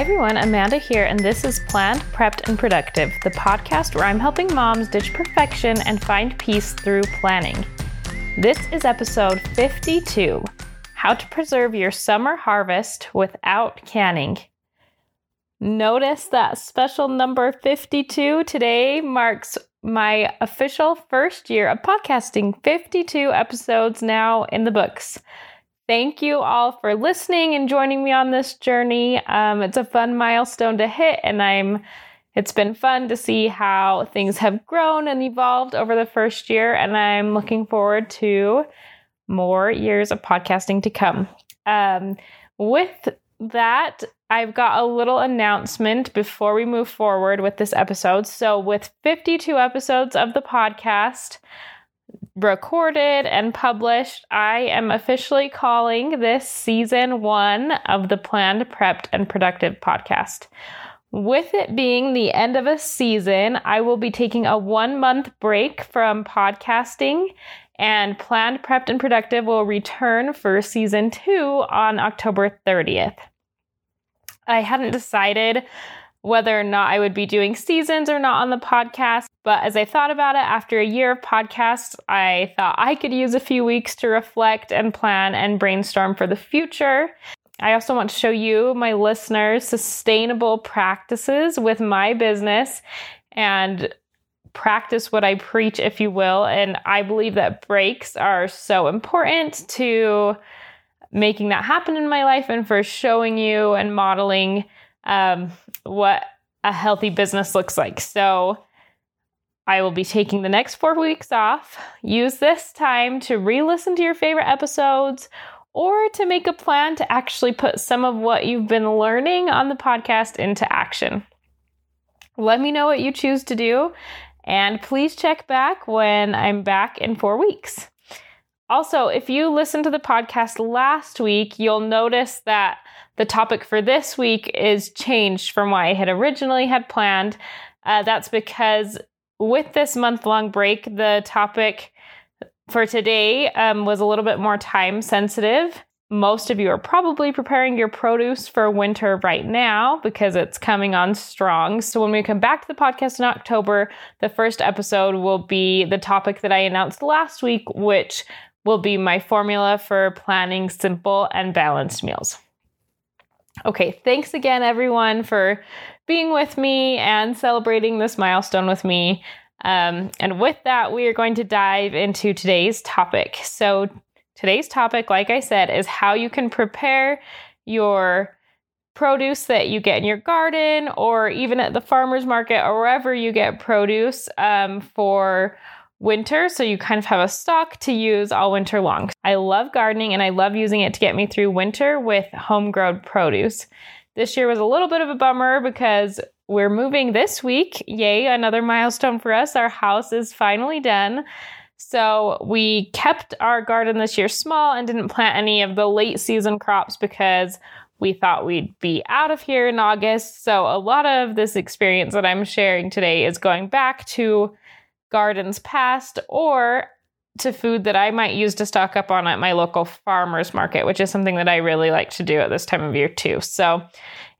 Hi everyone, Amanda here, and this is Planned, Prepped, and Productive, the podcast where I'm helping moms ditch perfection and find peace through planning. This is episode 52 How to Preserve Your Summer Harvest Without Canning. Notice that special number 52 today marks my official first year of podcasting, 52 episodes now in the books. Thank you all for listening and joining me on this journey. Um, it's a fun milestone to hit, and I'm. It's been fun to see how things have grown and evolved over the first year, and I'm looking forward to more years of podcasting to come. Um, with that, I've got a little announcement before we move forward with this episode. So, with 52 episodes of the podcast, recorded and published, I am officially calling this season one of the Planned, Prepped, and Productive podcast. With it being the end of a season, I will be taking a one month break from podcasting, and Planned, Prepped, and Productive will return for season two on October 30th. I hadn't decided whether or not I would be doing seasons or not on the podcast. But as I thought about it after a year of podcasts, I thought I could use a few weeks to reflect and plan and brainstorm for the future. I also want to show you, my listeners, sustainable practices with my business and practice what I preach, if you will. And I believe that breaks are so important to making that happen in my life and for showing you and modeling um, what a healthy business looks like. So I will be taking the next four weeks off. Use this time to re listen to your favorite episodes or to make a plan to actually put some of what you've been learning on the podcast into action. Let me know what you choose to do, and please check back when I'm back in four weeks. Also, if you listened to the podcast last week, you'll notice that the topic for this week is changed from what I had originally had planned. Uh, that's because with this month long break, the topic for today um, was a little bit more time sensitive. Most of you are probably preparing your produce for winter right now because it's coming on strong. So, when we come back to the podcast in October, the first episode will be the topic that I announced last week, which will be my formula for planning simple and balanced meals. Okay, thanks again, everyone, for being with me and celebrating this milestone with me. Um, and with that, we are going to dive into today's topic. So, today's topic, like I said, is how you can prepare your produce that you get in your garden or even at the farmer's market or wherever you get produce um, for winter, so you kind of have a stock to use all winter long. I love gardening and I love using it to get me through winter with homegrown produce. This year was a little bit of a bummer because we're moving this week. Yay, another milestone for us. Our house is finally done. So we kept our garden this year small and didn't plant any of the late season crops because we thought we'd be out of here in August. So a lot of this experience that I'm sharing today is going back to gardens past or to food that I might use to stock up on at my local farmers market, which is something that I really like to do at this time of year too. So,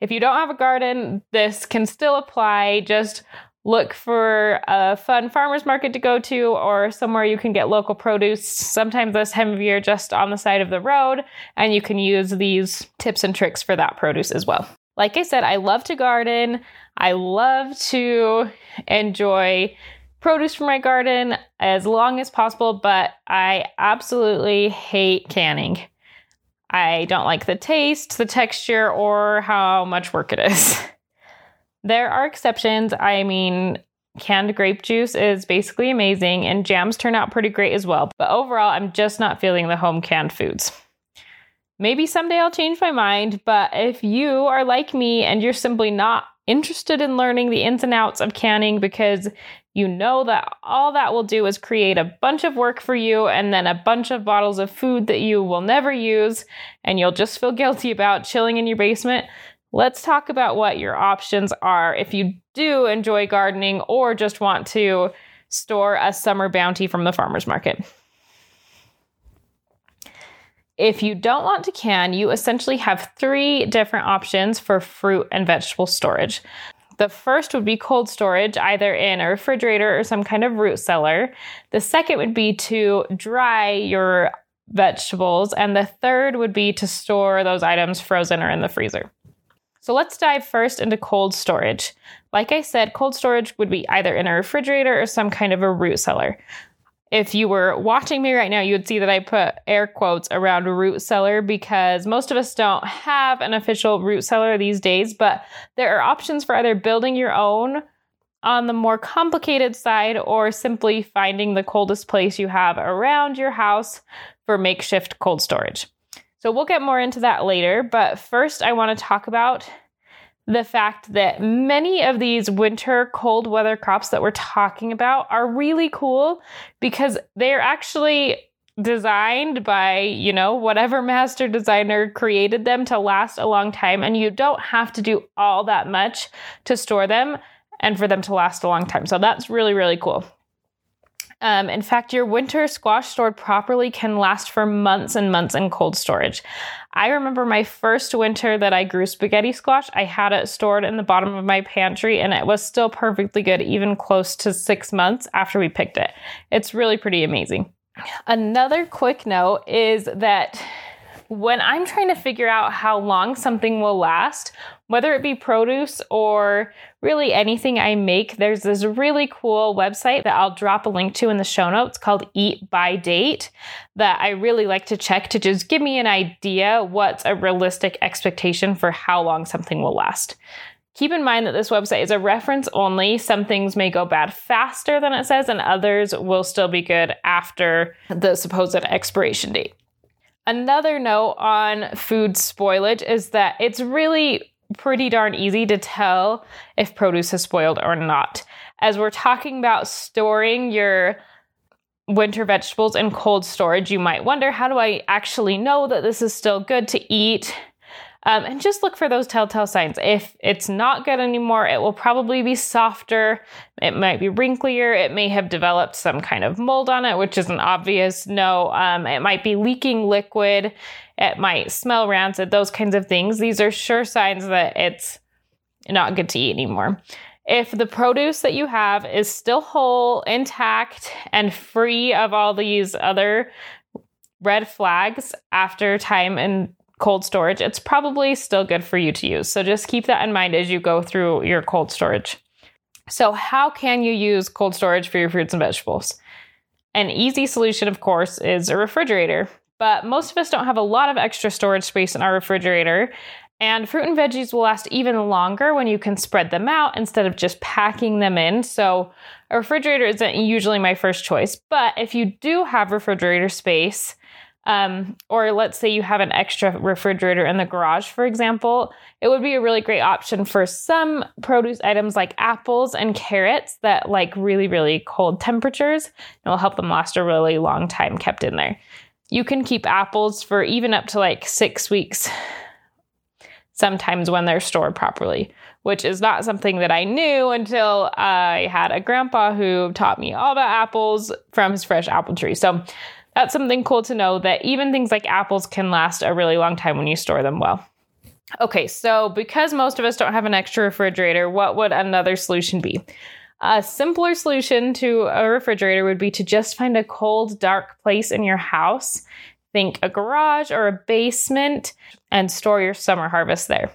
if you don't have a garden, this can still apply. Just look for a fun farmers market to go to or somewhere you can get local produce sometimes this time of year just on the side of the road and you can use these tips and tricks for that produce as well like i said i love to garden i love to enjoy produce from my garden as long as possible, but I absolutely hate canning. I don't like the taste, the texture, or how much work it is. there are exceptions. I mean, canned grape juice is basically amazing, and jams turn out pretty great as well. But overall, I'm just not feeling the home canned foods. Maybe someday I'll change my mind, but if you are like me and you're simply not interested in learning the ins and outs of canning because you know that all that will do is create a bunch of work for you and then a bunch of bottles of food that you will never use and you'll just feel guilty about chilling in your basement. Let's talk about what your options are if you do enjoy gardening or just want to store a summer bounty from the farmer's market. If you don't want to can, you essentially have three different options for fruit and vegetable storage. The first would be cold storage, either in a refrigerator or some kind of root cellar. The second would be to dry your vegetables. And the third would be to store those items frozen or in the freezer. So let's dive first into cold storage. Like I said, cold storage would be either in a refrigerator or some kind of a root cellar if you were watching me right now, you would see that I put air quotes around root cellar because most of us don't have an official root cellar these days, but there are options for either building your own on the more complicated side or simply finding the coldest place you have around your house for makeshift cold storage. So we'll get more into that later, but first I want to talk about the fact that many of these winter cold weather crops that we're talking about are really cool because they're actually designed by, you know, whatever master designer created them to last a long time. And you don't have to do all that much to store them and for them to last a long time. So that's really, really cool. Um, in fact, your winter squash stored properly can last for months and months in cold storage. I remember my first winter that I grew spaghetti squash, I had it stored in the bottom of my pantry and it was still perfectly good, even close to six months after we picked it. It's really pretty amazing. Another quick note is that when I'm trying to figure out how long something will last, whether it be produce or really anything I make, there's this really cool website that I'll drop a link to in the show notes called Eat by Date that I really like to check to just give me an idea what's a realistic expectation for how long something will last. Keep in mind that this website is a reference only. Some things may go bad faster than it says, and others will still be good after the supposed expiration date. Another note on food spoilage is that it's really pretty darn easy to tell if produce is spoiled or not. As we're talking about storing your winter vegetables in cold storage, you might wonder how do I actually know that this is still good to eat? Um, and just look for those telltale signs. If it's not good anymore, it will probably be softer. It might be wrinklier. It may have developed some kind of mold on it, which is an obvious no. Um, it might be leaking liquid. It might smell rancid, those kinds of things. These are sure signs that it's not good to eat anymore. If the produce that you have is still whole, intact, and free of all these other red flags after time and cold storage, it's probably still good for you to use. So just keep that in mind as you go through your cold storage. So, how can you use cold storage for your fruits and vegetables? An easy solution, of course, is a refrigerator. But most of us don't have a lot of extra storage space in our refrigerator. And fruit and veggies will last even longer when you can spread them out instead of just packing them in. So, a refrigerator isn't usually my first choice. But if you do have refrigerator space, um, or let's say you have an extra refrigerator in the garage, for example, it would be a really great option for some produce items like apples and carrots that like really, really cold temperatures. It will help them last a really long time kept in there. You can keep apples for even up to like six weeks, sometimes when they're stored properly, which is not something that I knew until I had a grandpa who taught me all about apples from his fresh apple tree. So that's something cool to know that even things like apples can last a really long time when you store them well. Okay, so because most of us don't have an extra refrigerator, what would another solution be? A simpler solution to a refrigerator would be to just find a cold, dark place in your house. Think a garage or a basement and store your summer harvest there.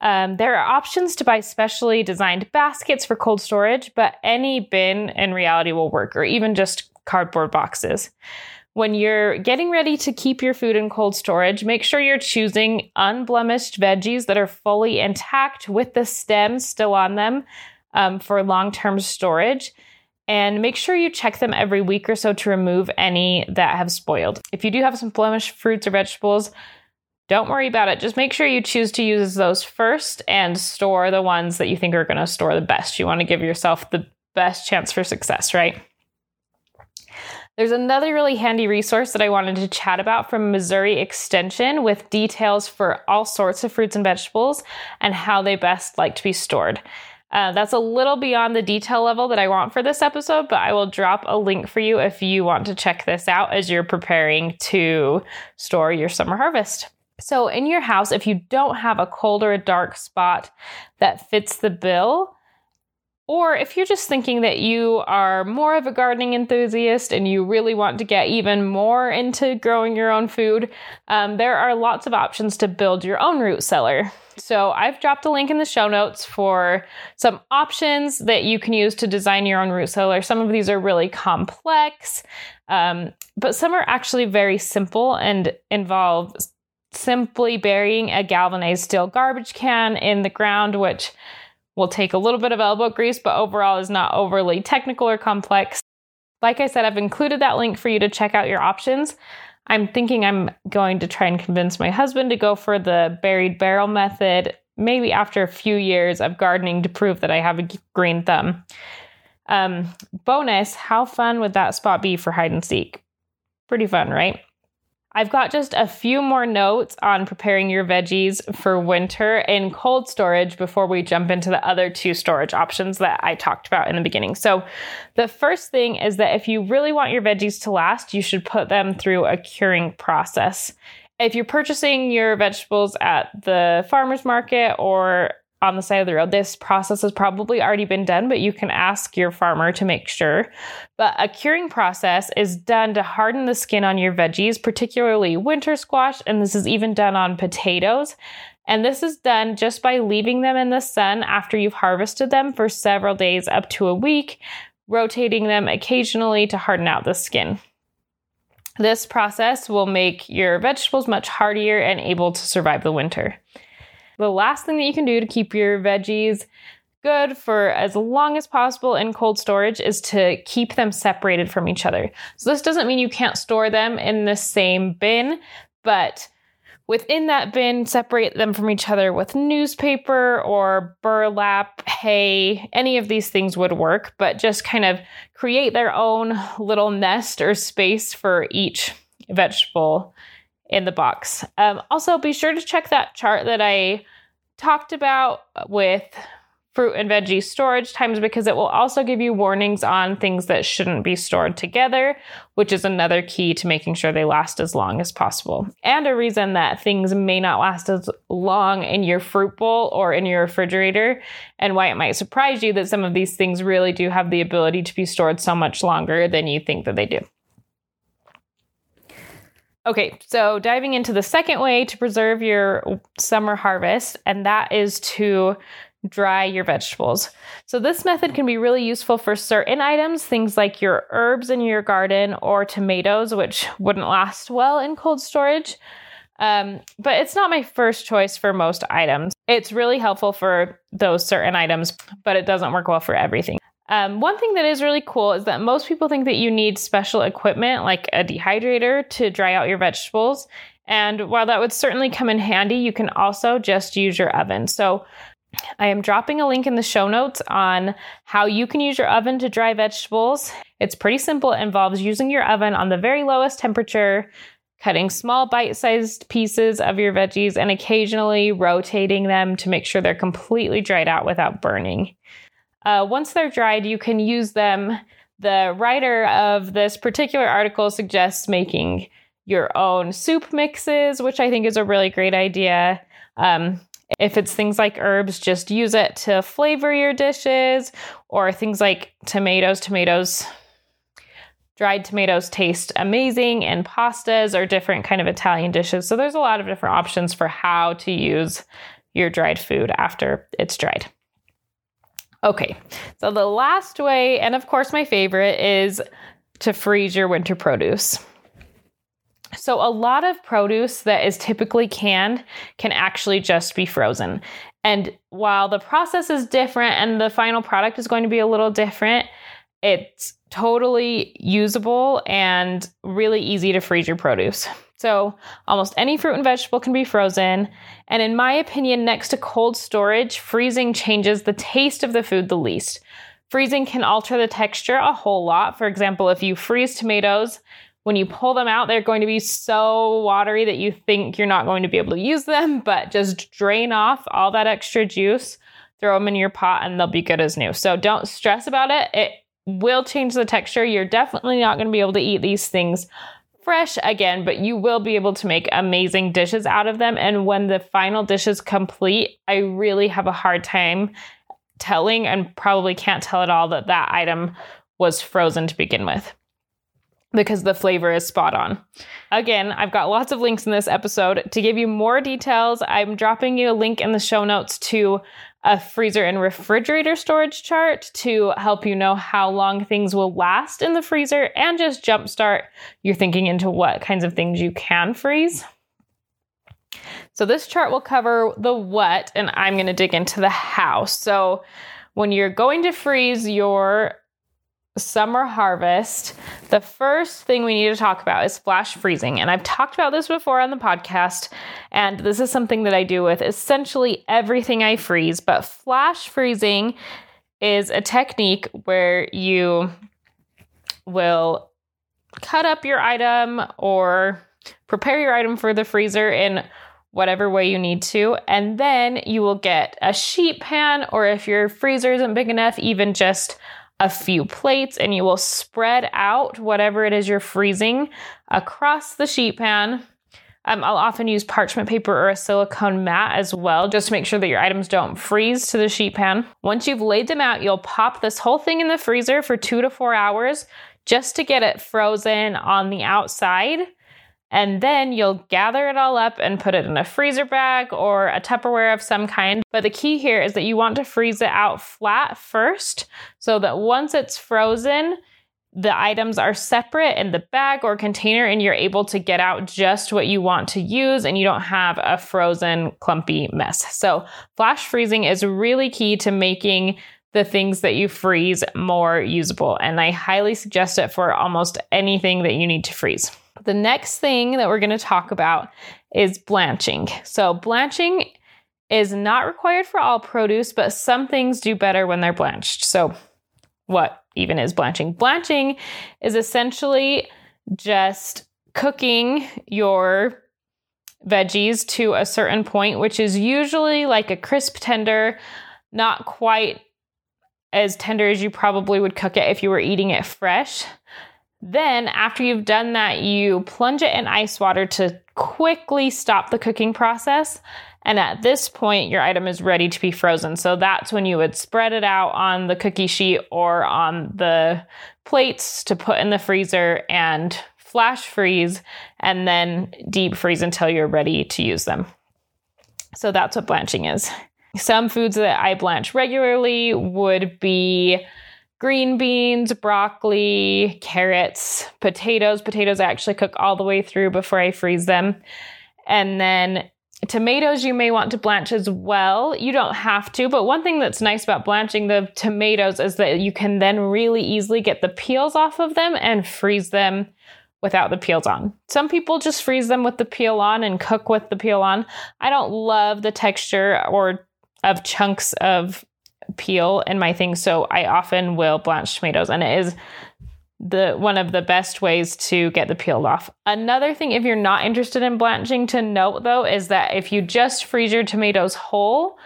Um, there are options to buy specially designed baskets for cold storage, but any bin in reality will work, or even just cardboard boxes. When you're getting ready to keep your food in cold storage, make sure you're choosing unblemished veggies that are fully intact with the stems still on them um, for long term storage. And make sure you check them every week or so to remove any that have spoiled. If you do have some blemished fruits or vegetables, don't worry about it. Just make sure you choose to use those first and store the ones that you think are going to store the best. You want to give yourself the best chance for success, right? There's another really handy resource that I wanted to chat about from Missouri Extension with details for all sorts of fruits and vegetables and how they best like to be stored. Uh, that's a little beyond the detail level that I want for this episode, but I will drop a link for you if you want to check this out as you're preparing to store your summer harvest. So, in your house, if you don't have a cold or a dark spot that fits the bill, or if you're just thinking that you are more of a gardening enthusiast and you really want to get even more into growing your own food, um, there are lots of options to build your own root cellar. So I've dropped a link in the show notes for some options that you can use to design your own root cellar. Some of these are really complex, um, but some are actually very simple and involve simply burying a galvanized steel garbage can in the ground, which will take a little bit of elbow grease, but overall is not overly technical or complex. Like I said, I've included that link for you to check out your options. I'm thinking I'm going to try and convince my husband to go for the buried barrel method, maybe after a few years of gardening to prove that I have a green thumb. Um, bonus, how fun would that spot be for hide and seek? Pretty fun, right? I've got just a few more notes on preparing your veggies for winter in cold storage before we jump into the other two storage options that I talked about in the beginning. So, the first thing is that if you really want your veggies to last, you should put them through a curing process. If you're purchasing your vegetables at the farmer's market or on the side of the road. This process has probably already been done, but you can ask your farmer to make sure. But a curing process is done to harden the skin on your veggies, particularly winter squash, and this is even done on potatoes. And this is done just by leaving them in the sun after you've harvested them for several days up to a week, rotating them occasionally to harden out the skin. This process will make your vegetables much hardier and able to survive the winter. The last thing that you can do to keep your veggies good for as long as possible in cold storage is to keep them separated from each other. So, this doesn't mean you can't store them in the same bin, but within that bin, separate them from each other with newspaper or burlap, hay, any of these things would work, but just kind of create their own little nest or space for each vegetable in the box. Um, also, be sure to check that chart that I talked about with fruit and veggie storage times because it will also give you warnings on things that shouldn't be stored together, which is another key to making sure they last as long as possible. And a reason that things may not last as long in your fruit bowl or in your refrigerator, and why it might surprise you that some of these things really do have the ability to be stored so much longer than you think that they do. Okay, so diving into the second way to preserve your summer harvest, and that is to dry your vegetables. So, this method can be really useful for certain items, things like your herbs in your garden or tomatoes, which wouldn't last well in cold storage. Um, but it's not my first choice for most items. It's really helpful for those certain items, but it doesn't work well for everything. Um, one thing that is really cool is that most people think that you need special equipment like a dehydrator to dry out your vegetables. And while that would certainly come in handy, you can also just use your oven. So I am dropping a link in the show notes on how you can use your oven to dry vegetables. It's pretty simple. It involves using your oven on the very lowest temperature, cutting small bite sized pieces of your veggies, and occasionally rotating them to make sure they're completely dried out without burning. Uh, once they're dried, you can use them. The writer of this particular article suggests making your own soup mixes, which I think is a really great idea. Um, if it's things like herbs, just use it to flavor your dishes, or things like tomatoes. Tomatoes, dried tomatoes taste amazing in pastas or different kind of Italian dishes. So there's a lot of different options for how to use your dried food after it's dried. Okay, so the last way, and of course my favorite, is to freeze your winter produce. So, a lot of produce that is typically canned can actually just be frozen. And while the process is different and the final product is going to be a little different, it's totally usable and really easy to freeze your produce. So, almost any fruit and vegetable can be frozen. And in my opinion, next to cold storage, freezing changes the taste of the food the least. Freezing can alter the texture a whole lot. For example, if you freeze tomatoes, when you pull them out, they're going to be so watery that you think you're not going to be able to use them, but just drain off all that extra juice throw them in your pot and they'll be good as new. So don't stress about it. It will change the texture. You're definitely not going to be able to eat these things fresh again, but you will be able to make amazing dishes out of them. And when the final dish is complete, I really have a hard time telling and probably can't tell at all that that item was frozen to begin with because the flavor is spot on. Again, I've got lots of links in this episode. To give you more details, I'm dropping you a link in the show notes to a freezer and refrigerator storage chart to help you know how long things will last in the freezer and just jumpstart your thinking into what kinds of things you can freeze. So, this chart will cover the what, and I'm going to dig into the how. So, when you're going to freeze your summer harvest, the first thing we need to talk about is flash freezing. And I've talked about this before on the podcast, and this is something that I do with essentially everything I freeze. But flash freezing is a technique where you will cut up your item or prepare your item for the freezer in whatever way you need to. And then you will get a sheet pan, or if your freezer isn't big enough, even just a few plates and you will spread out whatever it is you're freezing across the sheet pan. Um, I'll often use parchment paper or a silicone mat as well, just to make sure that your items don't freeze to the sheet pan. Once you've laid them out, you'll pop this whole thing in the freezer for two to four hours just to get it frozen on the outside. And then you'll gather it all up and put it in a freezer bag or a Tupperware of some kind. But the key here is that you want to freeze it out flat first so that once it's frozen, the items are separate in the bag or container and you're able to get out just what you want to use and you don't have a frozen clumpy mess. So, flash freezing is really key to making the things that you freeze more usable and I highly suggest it for almost anything that you need to freeze. The next thing that we're going to talk about is blanching. So, blanching is not required for all produce, but some things do better when they're blanched. So, what even is blanching? Blanching is essentially just cooking your veggies to a certain point, which is usually like a crisp tender, not quite as tender as you probably would cook it if you were eating it fresh. Then, after you've done that, you plunge it in ice water to quickly stop the cooking process. And at this point, your item is ready to be frozen. So that's when you would spread it out on the cookie sheet or on the plates to put in the freezer and flash freeze and then deep freeze until you're ready to use them. So that's what blanching is. Some foods that I blanch regularly would be green beans, broccoli, carrots, potatoes. Potatoes I actually cook all the way through before I freeze them. And then tomatoes you may want to blanch as well. You don't have to, but one thing that's nice about blanching the tomatoes is that you can then really easily get the peels off of them and freeze them without the peels on. Some people just freeze them with the peel on and cook with the peel on. I don't love the texture or of chunks of peel in my thing. so I often will blanch tomatoes, and it is the one of the best ways to get the peel off. Another thing, if you're not interested in blanching, to note though, is that if you just freeze your tomatoes whole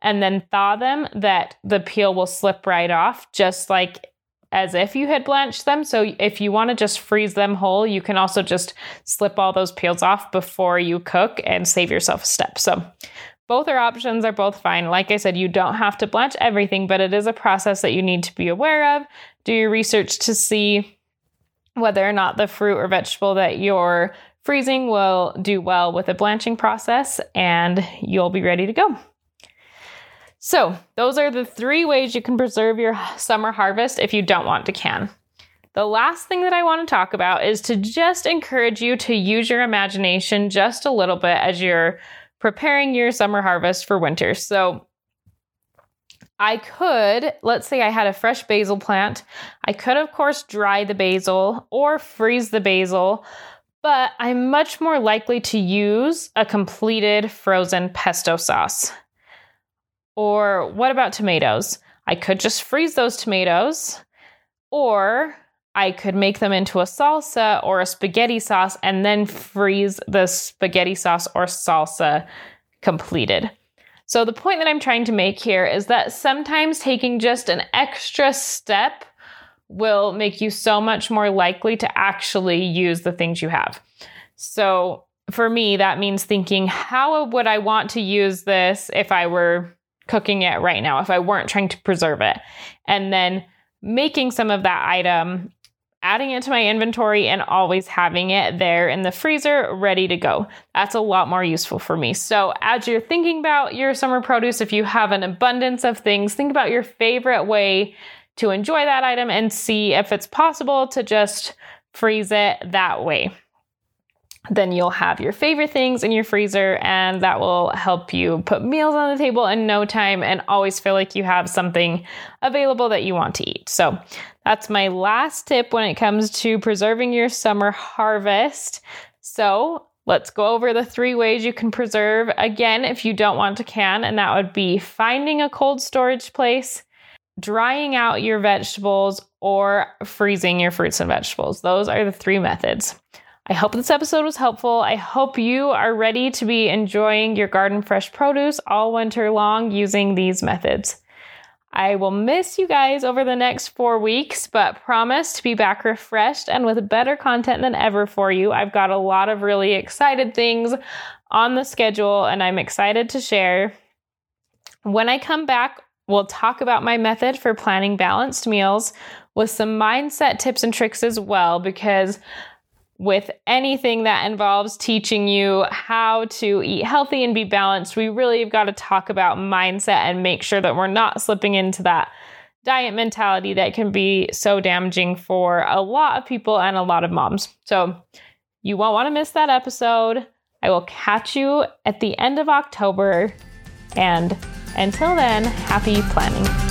and then thaw them, that the peel will slip right off, just like as if you had blanched them. So if you want to just freeze them whole, you can also just slip all those peels off before you cook and save yourself a step. So both are options are both fine. Like I said, you don't have to blanch everything, but it is a process that you need to be aware of. Do your research to see whether or not the fruit or vegetable that you're freezing will do well with a blanching process, and you'll be ready to go. So, those are the three ways you can preserve your summer harvest if you don't want to can. The last thing that I want to talk about is to just encourage you to use your imagination just a little bit as you're preparing your summer harvest for winter. So I could, let's say I had a fresh basil plant. I could, of course, dry the basil or freeze the basil, but I'm much more likely to use a completed frozen pesto sauce. Or what about tomatoes? I could just freeze those tomatoes, or I could make them into a salsa or a spaghetti sauce and then freeze the spaghetti sauce or salsa completed. So, the point that I'm trying to make here is that sometimes taking just an extra step will make you so much more likely to actually use the things you have. So, for me, that means thinking, how would I want to use this if I were cooking it right now, if I weren't trying to preserve it? And then making some of that item, adding it to my inventory, and always having it there in the freezer ready to go. That's a lot more useful for me. So, as you're thinking about your summer produce, if you have an abundance of things, think about your favorite way to enjoy that item and see if it's possible to just freeze it that way then you'll have your favorite things in your freezer, and that will help you put meals on the table in no time and always feel like you have something available that you want to eat. So, that's my last tip when it comes to preserving your summer harvest. So, let's go over the three ways you can preserve again if you don't want to can, and that would be finding a cold storage place, drying out your vegetables, or freezing your fruits and vegetables. Those are the three methods. I hope this episode was helpful. I hope you are ready to be enjoying your garden fresh produce all winter long using these methods. I will miss you guys over the next four weeks, but promise to be back refreshed and with better content than ever for you. I've got a lot of really excited things on the schedule, and I'm excited to share. When I come back, we'll talk about my method for planning balanced meals with some mindset tips and tricks as well, because with anything that involves teaching you how to eat healthy and be balanced, we really have got to talk about mindset and make sure that we're not slipping into that diet mentality that can be so damaging for a lot of people and a lot of moms. So, you won't want to miss that episode. I will catch you at the end of October. And until then, happy planning.